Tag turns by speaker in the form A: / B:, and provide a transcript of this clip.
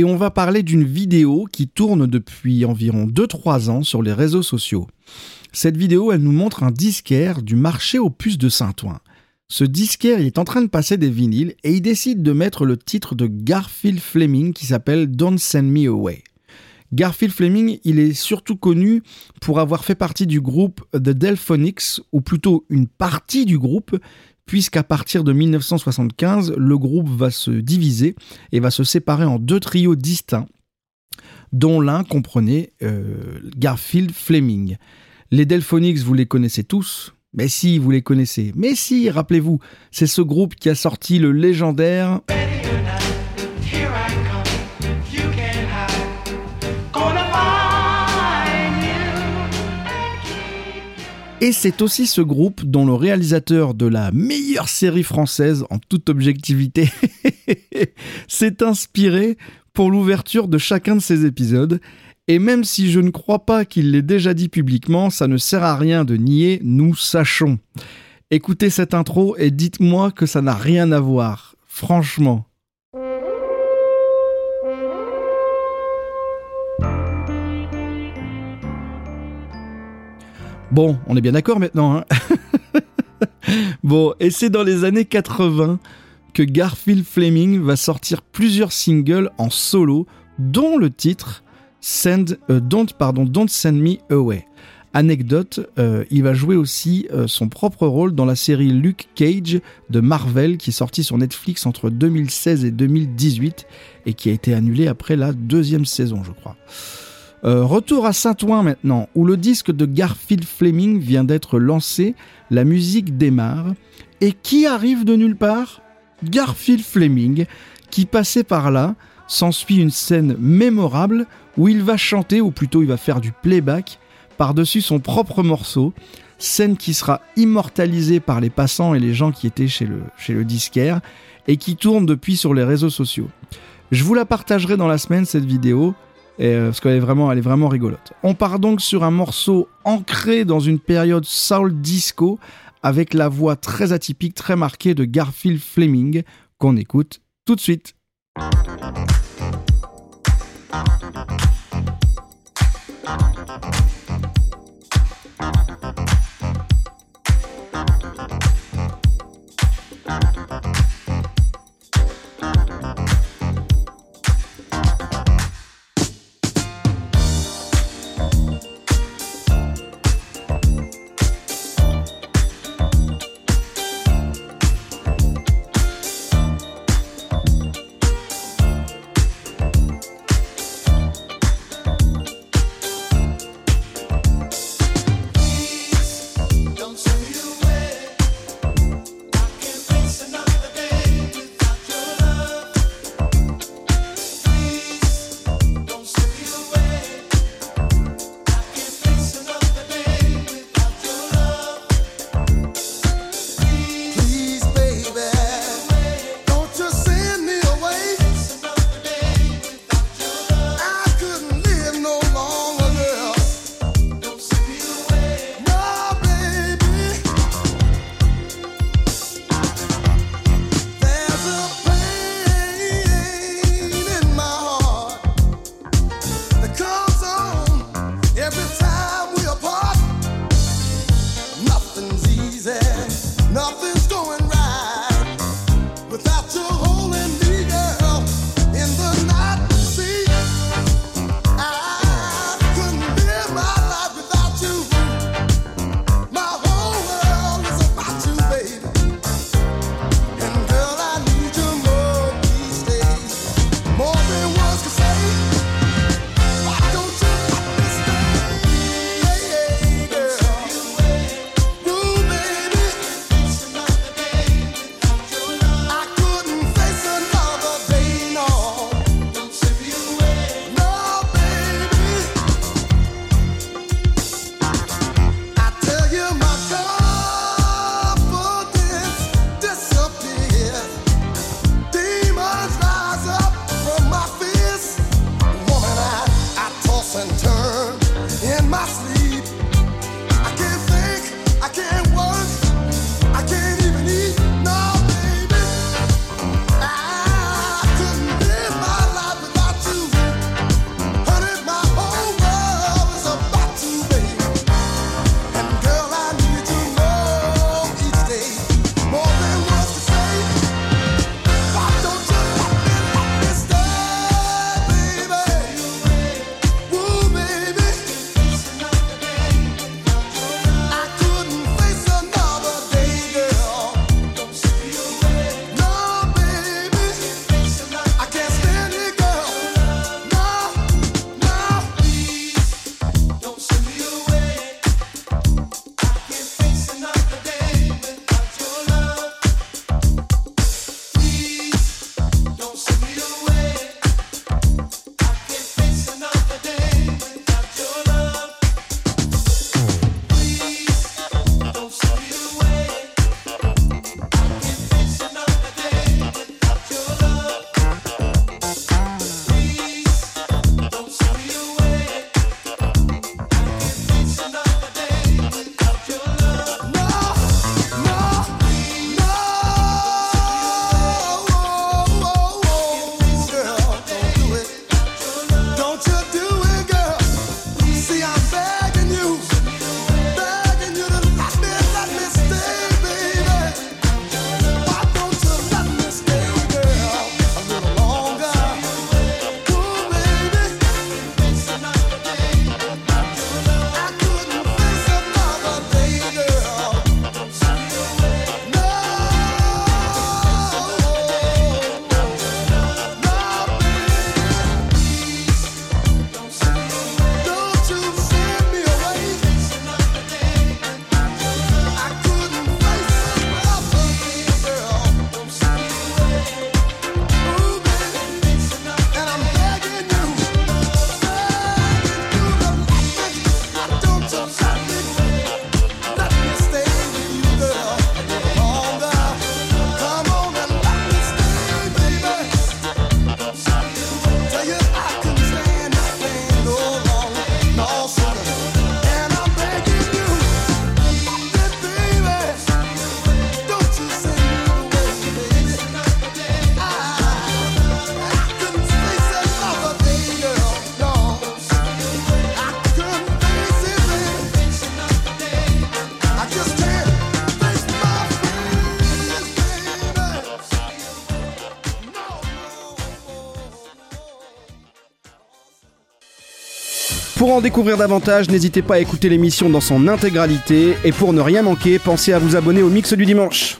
A: et on va parler d'une vidéo qui tourne depuis environ 2-3 ans sur les réseaux sociaux. Cette vidéo, elle nous montre un disquaire du marché aux puces de Saint-Ouen. Ce disquaire il est en train de passer des vinyles et il décide de mettre le titre de Garfield Fleming qui s'appelle Don't Send Me Away. Garfield Fleming, il est surtout connu pour avoir fait partie du groupe The Delphonics, ou plutôt une partie du groupe, puisqu'à partir de 1975, le groupe va se diviser et va se séparer en deux trios distincts, dont l'un comprenait euh, Garfield Fleming. Les Delphonics, vous les connaissez tous, mais si, vous les connaissez. Mais si, rappelez-vous, c'est ce groupe qui a sorti le légendaire... Et c'est aussi ce groupe dont le réalisateur de la meilleure série française en toute objectivité s'est inspiré pour l'ouverture de chacun de ses épisodes. Et même si je ne crois pas qu'il l'ait déjà dit publiquement, ça ne sert à rien de nier, nous sachons. Écoutez cette intro et dites-moi que ça n'a rien à voir. Franchement. Bon, on est bien d'accord maintenant. Hein bon, et c'est dans les années 80 que Garfield Fleming va sortir plusieurs singles en solo, dont le titre Send, euh, Don't, Send Me Away. Anecdote, euh, il va jouer aussi euh, son propre rôle dans la série Luke Cage de Marvel qui est sortie sur Netflix entre 2016 et 2018 et qui a été annulée après la deuxième saison, je crois. Euh, retour à Saint-Ouen maintenant, où le disque de Garfield Fleming vient d'être lancé, la musique démarre, et qui arrive de nulle part? Garfield Fleming, qui passait par là, s'ensuit une scène mémorable où il va chanter, ou plutôt il va faire du playback, par-dessus son propre morceau, scène qui sera immortalisée par les passants et les gens qui étaient chez le, chez le disquaire, et qui tourne depuis sur les réseaux sociaux. Je vous la partagerai dans la semaine, cette vidéo, euh, parce qu'elle est vraiment, elle est vraiment rigolote. On part donc sur un morceau ancré dans une période soul disco avec la voix très atypique, très marquée de Garfield Fleming qu'on écoute tout de suite.
B: Pour en découvrir davantage, n'hésitez pas à écouter l'émission dans son intégralité et pour ne rien manquer, pensez à vous abonner au mix du dimanche.